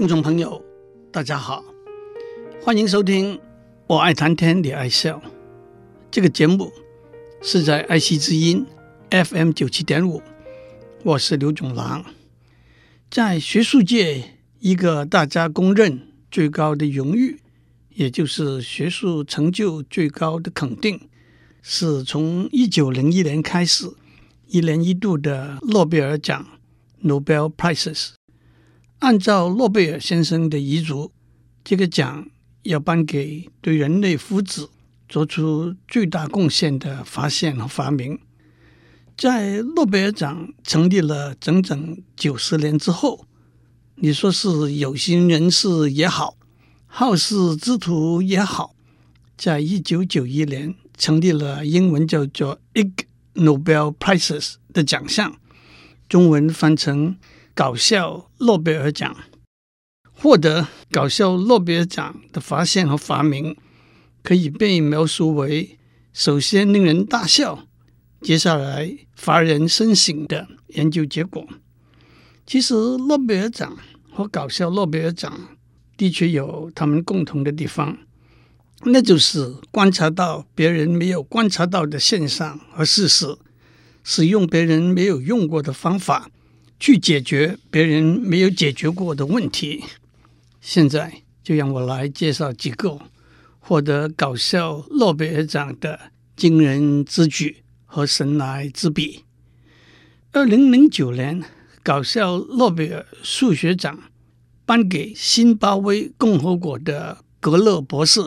听众朋友，大家好，欢迎收听《我爱谈天你爱笑》这个节目，是在爱惜之音 FM 九七点五，我是刘总郎。在学术界，一个大家公认最高的荣誉，也就是学术成就最高的肯定，是从一九零一年开始，一年一度的诺贝尔奖 （Nobel Prizes）。按照诺贝尔先生的遗嘱，这个奖要颁给对人类福祉做出最大贡献的发现和发明。在诺贝尔奖成立了整整九十年之后，你说是有心人士也好，好事之徒也好，在一九九一年成立了英文叫做 Ig Nobel Prizes 的奖项，中文翻成。搞笑诺贝尔奖，获得搞笑诺贝尔奖的发现和发明，可以被描述为首先令人大笑，接下来发人深省的研究结果。其实诺贝尔奖和搞笑诺贝尔奖的确有他们共同的地方，那就是观察到别人没有观察到的现象和事实，使用别人没有用过的方法。去解决别人没有解决过的问题。现在就让我来介绍几个获得搞笑诺贝尔奖的惊人之举和神来之笔。二零零九年，搞笑诺贝尔数学奖颁给新巴威共和国的格勒博士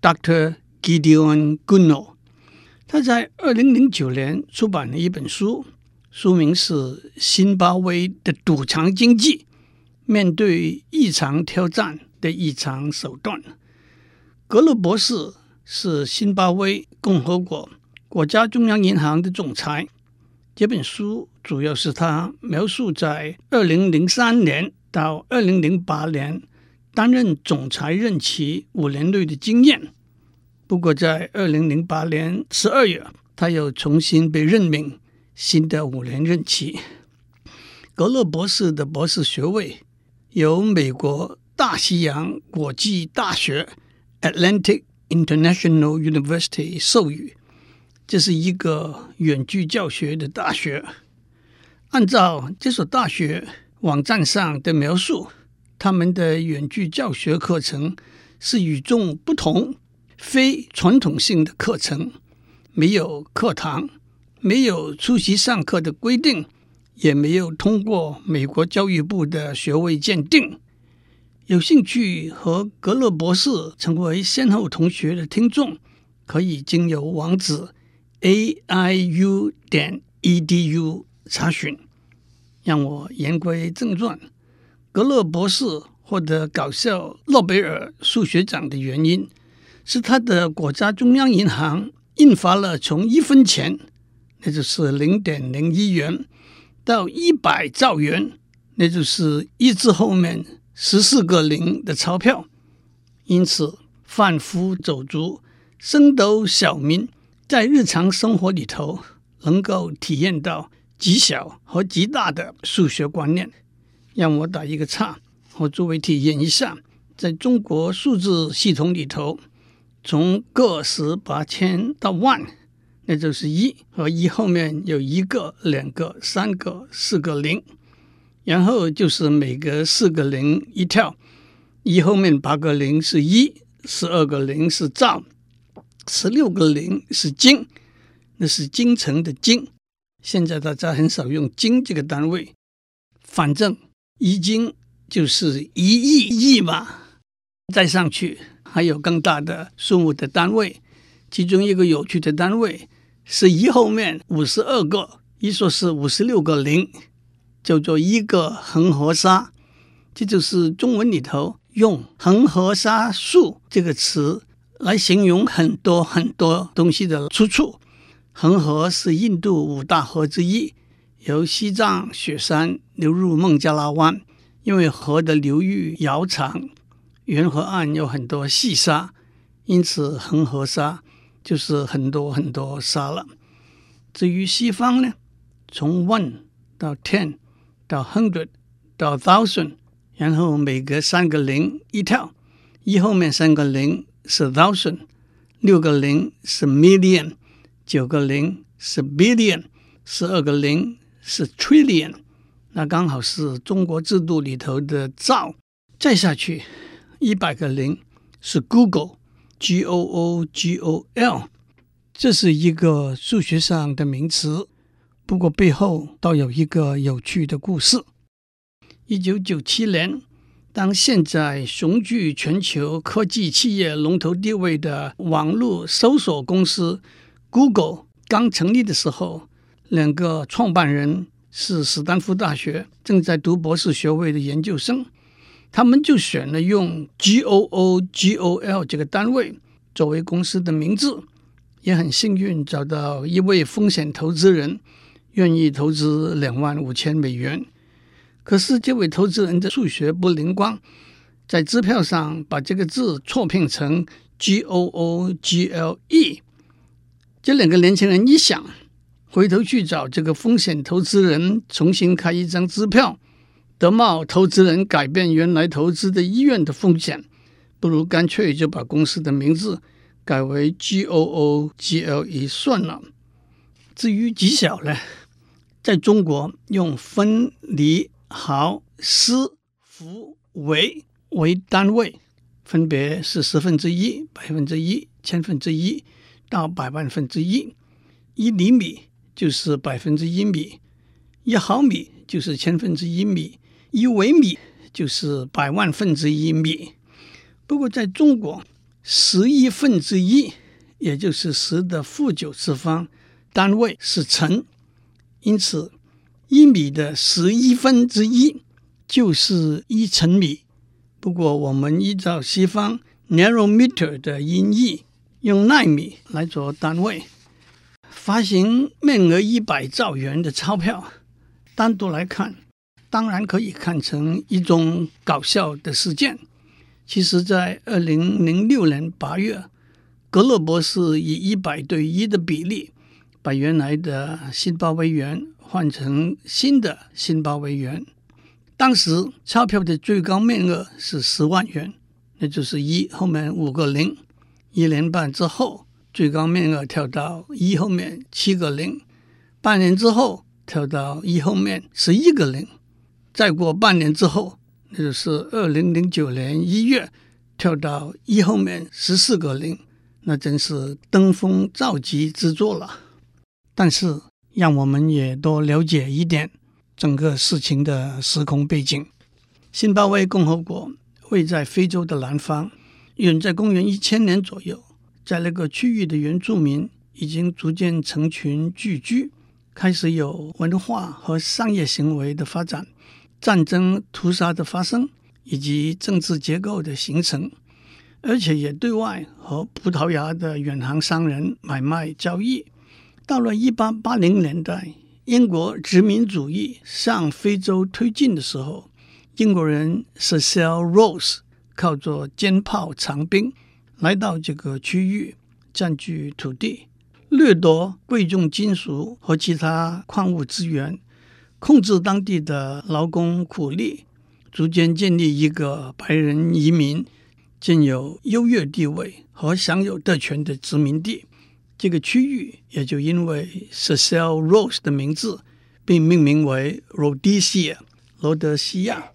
（Doctor Gideon Gono）。他在二零零九年出版了一本书。书名是《辛巴威的赌场经济：面对异常挑战的异常手段》。格勒博士是辛巴威共和国国家中央银行的总裁。这本书主要是他描述在二零零三年到二零零八年担任总裁任期五年内的经验。不过，在二零零八年十二月，他又重新被任命。新的五年任期，格勒博士的博士学位由美国大西洋国际大学 （Atlantic International University） 授予。这是一个远距教学的大学。按照这所大学网站上的描述，他们的远距教学课程是与众不同、非传统性的课程，没有课堂。没有出席上课的规定，也没有通过美国教育部的学位鉴定。有兴趣和格勒博士成为先后同学的听众，可以经由网址 a i u 点 e d u 查询。让我言归正传，格勒博士获得搞笑诺贝尔数学奖的原因，是他的国家中央银行印发了从一分钱。那就是零点零一元到一百兆元，那就是一字后面十四个零的钞票。因此，贩夫走卒、升斗小民在日常生活里头能够体验到极小和极大的数学观念。让我打一个岔，我作为体验一下，在中国数字系统里头，从个十八千到万。那就是一和一后面有一个、两个、三个、四个零，然后就是每隔四个零一跳，一后面八个零是一，十二个零是兆，十六个零是京，那是京城的京。现在大家很少用京这个单位，反正一京就是一亿亿嘛。再上去还有更大的数目的单位，其中一个有趣的单位。是一后面五十二个，一说是五十六个零，叫做一个恒河沙，这就是中文里头用“恒河沙数”这个词来形容很多很多东西的出处。恒河是印度五大河之一，由西藏雪山流入孟加拉湾，因为河的流域遥长，沿河岸有很多细沙，因此恒河沙。就是很多很多沙了。至于西方呢，从 one 到 ten 到 hundred 到 thousand 然后每隔三个零一跳，一后面三个零是 thousand，六个零是 million，九个零是 billion，十二个零是 trillion，那刚好是中国制度里头的兆。再下去，一百个零是 google G O O G O L，这是一个数学上的名词，不过背后倒有一个有趣的故事。一九九七年，当现在雄踞全球科技企业龙头地位的网络搜索公司 Google 刚成立的时候，两个创办人是史丹福大学正在读博士学位的研究生。他们就选了用 G O O G O L 这个单位作为公司的名字，也很幸运找到一位风险投资人愿意投资两万五千美元。可是这位投资人的数学不灵光，在支票上把这个字错拼成 G O O G L E。这两个年轻人一想，回头去找这个风险投资人重新开一张支票。得冒投资人改变原来投资的意愿的风险，不如干脆就把公司的名字改为 G O O G L E 算了。至于极小呢，在中国用分、厘、毫、丝、伏、微为单位，分别是十分之一、百分之一、千分之一到百万分之一。一厘米就是百分之一米，一毫米就是千分之一米。一微米就是百万分之一米，不过在中国，十亿分之一，也就是十的负九次方，单位是乘，因此一米的十亿分之一就是一尘米。不过我们依照西方 nanometer 的音译，用纳米来做单位，发行面额一百兆元的钞票，单独来看。当然可以看成一种搞笑的事件。其实，在二零零六年八月，格勒博士以一百对一的比例，把原来的辛巴威元换成新的辛巴威元。当时钞票的最高面额是十万元，那就是一后面五个零。一年半之后，最高面额跳到一后面七个零。半年之后，跳到一后面十一个零。再过半年之后，那就是二零零九年一月，跳到一后面十四个零，那真是登峰造极之作了。但是，让我们也多了解一点整个事情的时空背景。新巴威共和国位在非洲的南方，远在公元一千年左右，在那个区域的原住民已经逐渐成群聚居，开始有文化和商业行为的发展。战争屠杀的发生，以及政治结构的形成，而且也对外和葡萄牙的远航商人买卖交易。到了一八八零年代，英国殖民主义向非洲推进的时候，英国人 Cecil Rhodes 靠着坚炮长兵来到这个区域，占据土地，掠夺贵重金属和其他矿物资源。控制当地的劳工苦力，逐渐建立一个白人移民占有优越地位和享有特权的殖民地。这个区域也就因为 Cecil Rhodes 的名字，被命名为 Rhodesia 罗德西亚。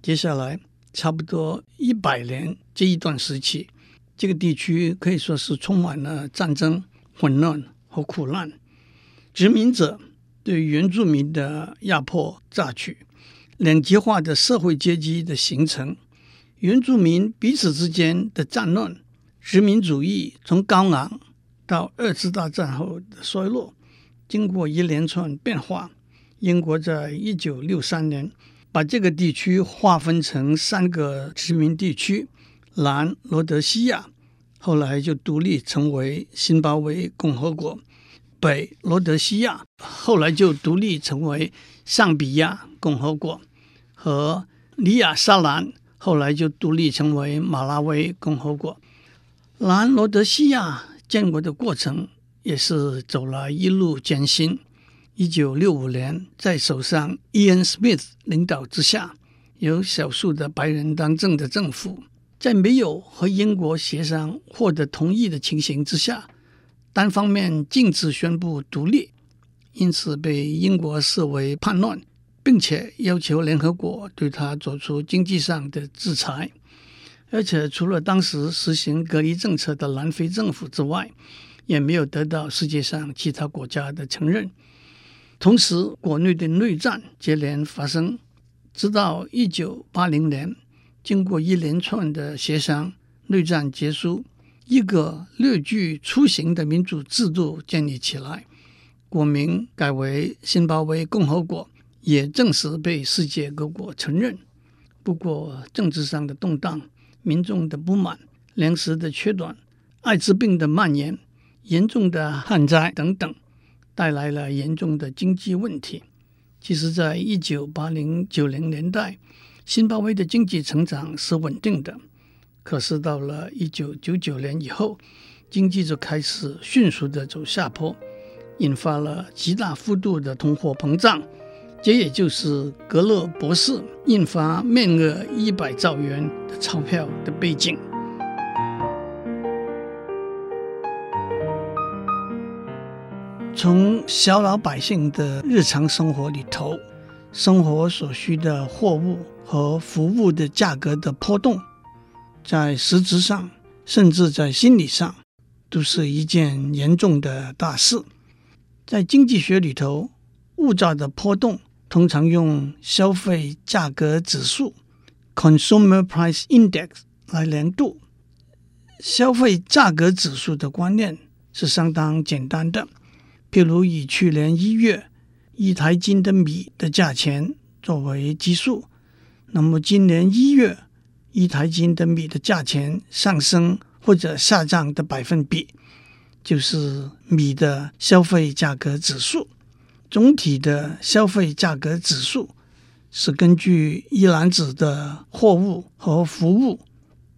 接下来差不多一百年这一段时期，这个地区可以说是充满了战争、混乱和苦难，殖民者。对原住民的压迫榨取，两极化的社会阶级的形成，原住民彼此之间的战乱，殖民主义从高昂到二次大战后的衰落，经过一连串变化，英国在一九六三年把这个地区划分成三个殖民地区：南罗德西亚，后来就独立成为新巴威共和国。北罗德西亚后来就独立成为尚比亚共和国，和里亚沙兰后来就独立成为马拉维共和国。南罗德西亚建国的过程也是走了一路艰辛。一九六五年，在首相伊恩·史密斯领导之下，由少数的白人当政的政府，在没有和英国协商获得同意的情形之下，单方面禁止宣布独立，因此被英国视为叛乱，并且要求联合国对他做出经济上的制裁。而且，除了当时实行隔离政策的南非政府之外，也没有得到世界上其他国家的承认。同时，国内的内战接连发生。直到一九八零年，经过一连串的协商，内战结束，一个略具雏形的民主制度建立起来，国名改为新巴威共和国，也正式被世界各国承认。不过，政治上的动荡、民众的不满、粮食的缺短、艾滋病的蔓延、严重的旱灾等等，带来了严重的经济问题。其实，在一九八零九零年代，新巴威的经济成长是稳定的。可是到了一九九九年以后，经济就开始迅速的走下坡，引发了极大幅度的通货膨胀。这也就是格勒博士印发面额一百兆元的钞票的背景。从小老百姓的日常生活里头，生活所需的货物和服务的价格的波动，在实质上，甚至在心理上，都是一件严重的大事。在经济学里头，物价的波动通常用消费价格指数 （Consumer Price Index） 来量度。消费价格指数的观念是相当简单的。譬如以去年一月一台斤的米的价钱作为基数，那么今年一月一台斤的米的价钱上升或者下降的百分比，就是米的消费价格指数。总体的消费价格指数是根据一篮子的货物和服务，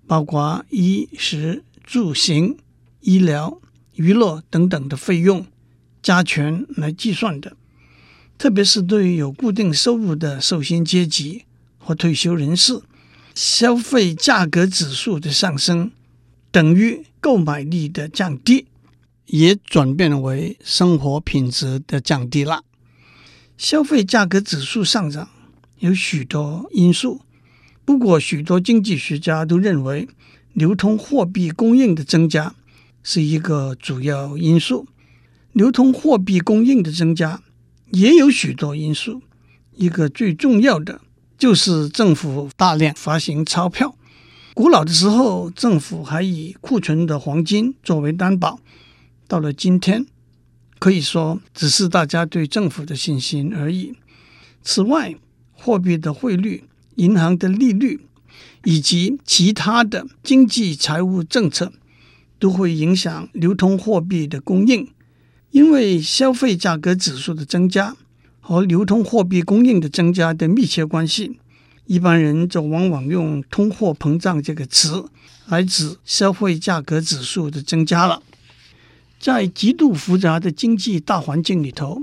包括衣食住行、医疗、娱乐等等的费用。加权来计算的，特别是对于有固定收入的受薪阶级或退休人士，消费价格指数的上升等于购买力的降低，也转变为生活品质的降低了。消费价格指数上涨有许多因素，不过许多经济学家都认为，流通货币供应的增加是一个主要因素。流通货币供应的增加也有许多因素，一个最重要的就是政府大量发行钞票。古老的时候，政府还以库存的黄金作为担保，到了今天，可以说只是大家对政府的信心而已。此外，货币的汇率、银行的利率以及其他的经济财务政策，都会影响流通货币的供应。因为消费价格指数的增加和流通货币供应的增加的密切关系，一般人就往往用“通货膨胀”这个词来指消费价格指数的增加了。在极度复杂的经济大环境里头，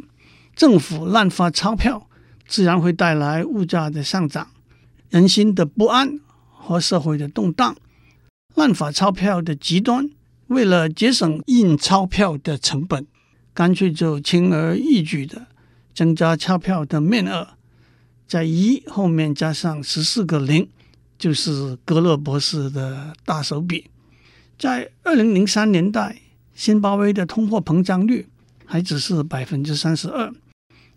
政府滥发钞票，自然会带来物价的上涨、人心的不安和社会的动荡。滥发钞票的极端，为了节省印钞票的成本。干脆就轻而易举的增加钞票的面额，在一后面加上十四个零，就是格勒博士的大手笔。在二零零三年代，新巴威的通货膨胀率还只是百分之三十二，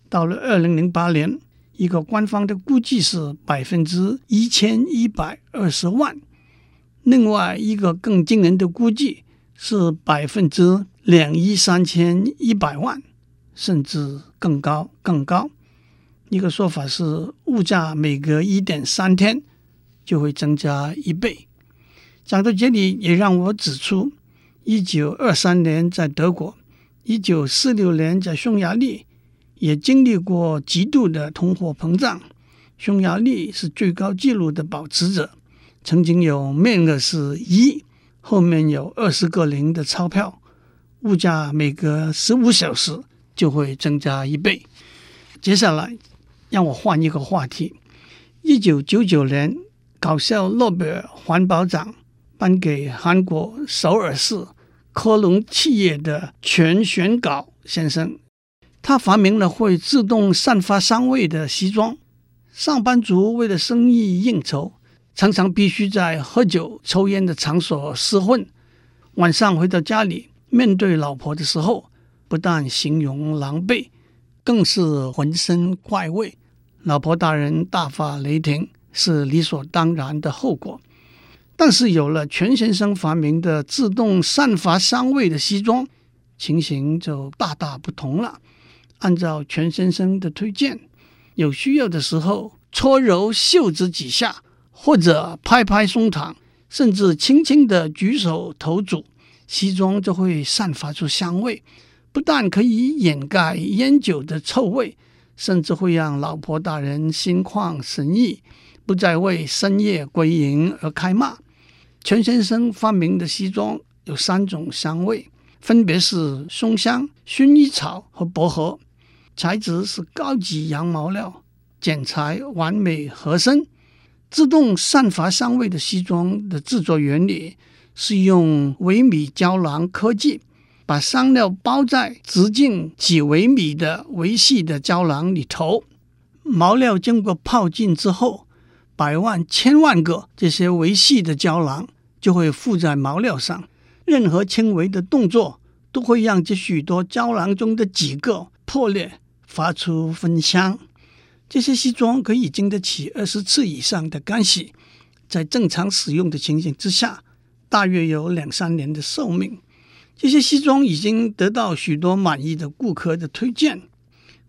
到了二零零八年，一个官方的估计是百分之一千一百二十万，另外一个更惊人的估计是百分之。两亿三千一百万，甚至更高更高。一个说法是，物价每隔一点三天就会增加一倍。讲到这里，也让我指出，一九二三年在德国，一九四六年在匈牙利，也经历过极度的通货膨胀。匈牙利是最高纪录的保持者，曾经有面额是一，后面有二十个零的钞票。物价每隔十五小时就会增加一倍。接下来，让我换一个话题。一九九九年，搞笑诺贝尔环保奖颁给韩国首尔市科隆企业的全玄誥先生。他发明了会自动散发香味的西装。上班族为了生意应酬，常常必须在喝酒、抽烟的场所厮混。晚上回到家里，面对老婆的时候，不但形容狼狈，更是浑身怪味。老婆大人大发雷霆。是理所当然的后果，但是有了全先生发明的自动散发香味的西装，情形就大大不同了。按照全先生的推荐，有需要的时候搓揉袖子几下，或者拍拍胸膛，甚至轻轻的举手投足，西装就会散发出香味，不但可以掩盖烟酒的臭味，甚至会让老婆大人心旷神怡。不再为深夜归营而开骂。全先生发明的西装有三种香味，分别是松香、薰衣草和薄荷，材质是高级羊毛料，剪裁完美合身。自动散发香味的西装的制作原理是用微米胶囊科技，把香料包在直径几微米的微细的胶囊里头，毛料经过泡浸之后。百万千万个这些微细的胶囊就会附在毛料上，任何轻微的动作都会让这许多胶囊中的几个破裂，发出芬香。这些西装可以经得起二十次以上的干洗，在正常使用的情形之下，大约有两三年的寿命。这些西装已经得到许多满意的顾客的推荐。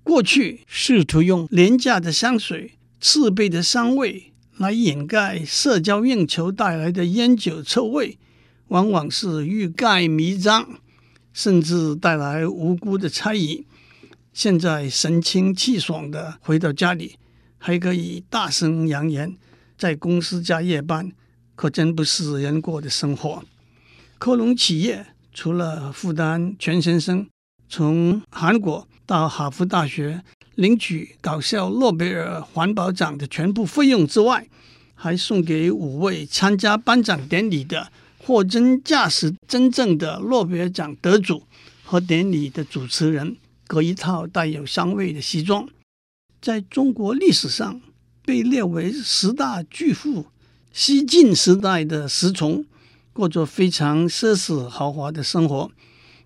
过去试图用廉价的香水、刺鼻的香味。来掩盖社交应酬带来的烟酒臭味，往往是欲盖弥彰，甚至带来无辜的猜疑。现在神清气爽地回到家里，还可以大声扬言在公司加夜班，可真不是人过的生活。科隆企业除了负担全先生从韩国到哈佛大学。领取搞笑诺贝尔环保奖的全部费用之外，还送给五位参加颁奖典礼的货真价实真正的诺贝尔奖得主和典礼的主持人各一套带有香味的西装。在中国历史上被列为十大巨富，西晋时代的石崇过着非常奢侈豪华的生活，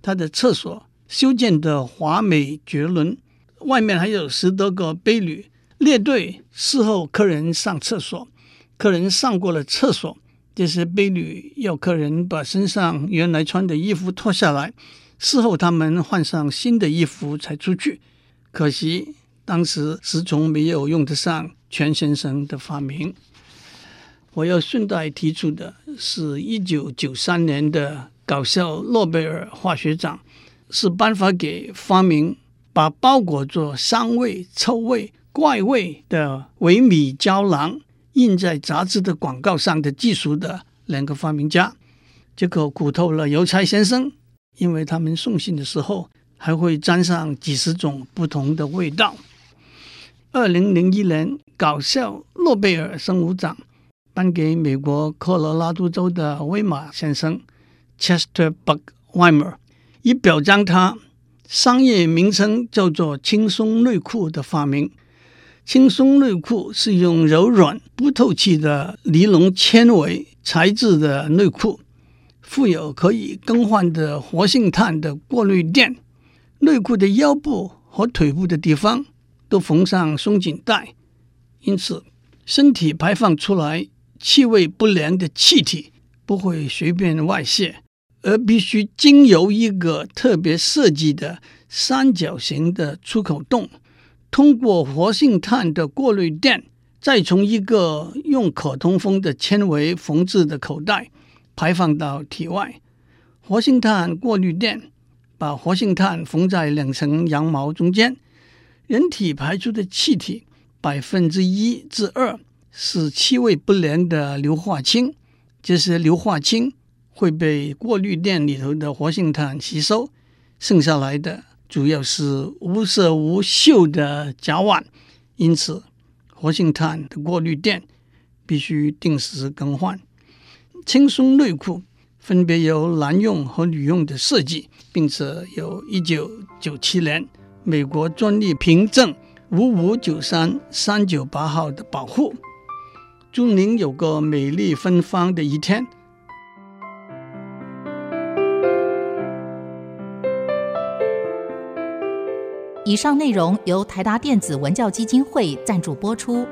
他的厕所修建的华美绝伦。外面还有十多个婢女列队伺候客人上厕所。客人上过了厕所，这些婢女要客人把身上原来穿的衣服脱下来，伺候他们换上新的衣服才出去。可惜当时石崇没有用得上全先生的发明。我要顺带提出的是，一九九三年的搞笑诺贝尔化学奖是颁发给发明。把包裹着香味、臭味、怪味的维米胶囊印在杂志的广告上的技术的两个发明家，这可苦透了邮差先生，因为他们送信的时候还会沾上几十种不同的味道。二零零一年，搞笑诺贝尔生物奖颁给美国科罗拉多州的威马先生 （Chester Buck Weimer），以表彰他。商业名称叫做“轻松内裤”的发明。轻松内裤是用柔软不透气的尼龙纤维材质的内裤，附有可以更换的活性炭的过滤垫。内裤的腰部和腿部的地方都缝上松紧带，因此身体排放出来气味不良的气体不会随便外泄。而必须经由一个特别设计的三角形的出口洞，通过活性炭的过滤垫，再从一个用可通风的纤维缝制的口袋排放到体外。活性炭过滤垫把活性炭缝在两层羊毛中间，人体排出的气体百分之一至二是气味不良的硫化氢，这些硫化氢。会被过滤垫里头的活性炭吸收，剩下来的主要是无色无嗅的甲烷。因此，活性炭的过滤垫必须定时更换。轻松内裤分别由男用和女用的设计，并且有一九九七年美国专利凭证五五九三三九八号的保护。祝您有个美丽芬芳的一天。以上内容由台达电子文教基金会赞助播出。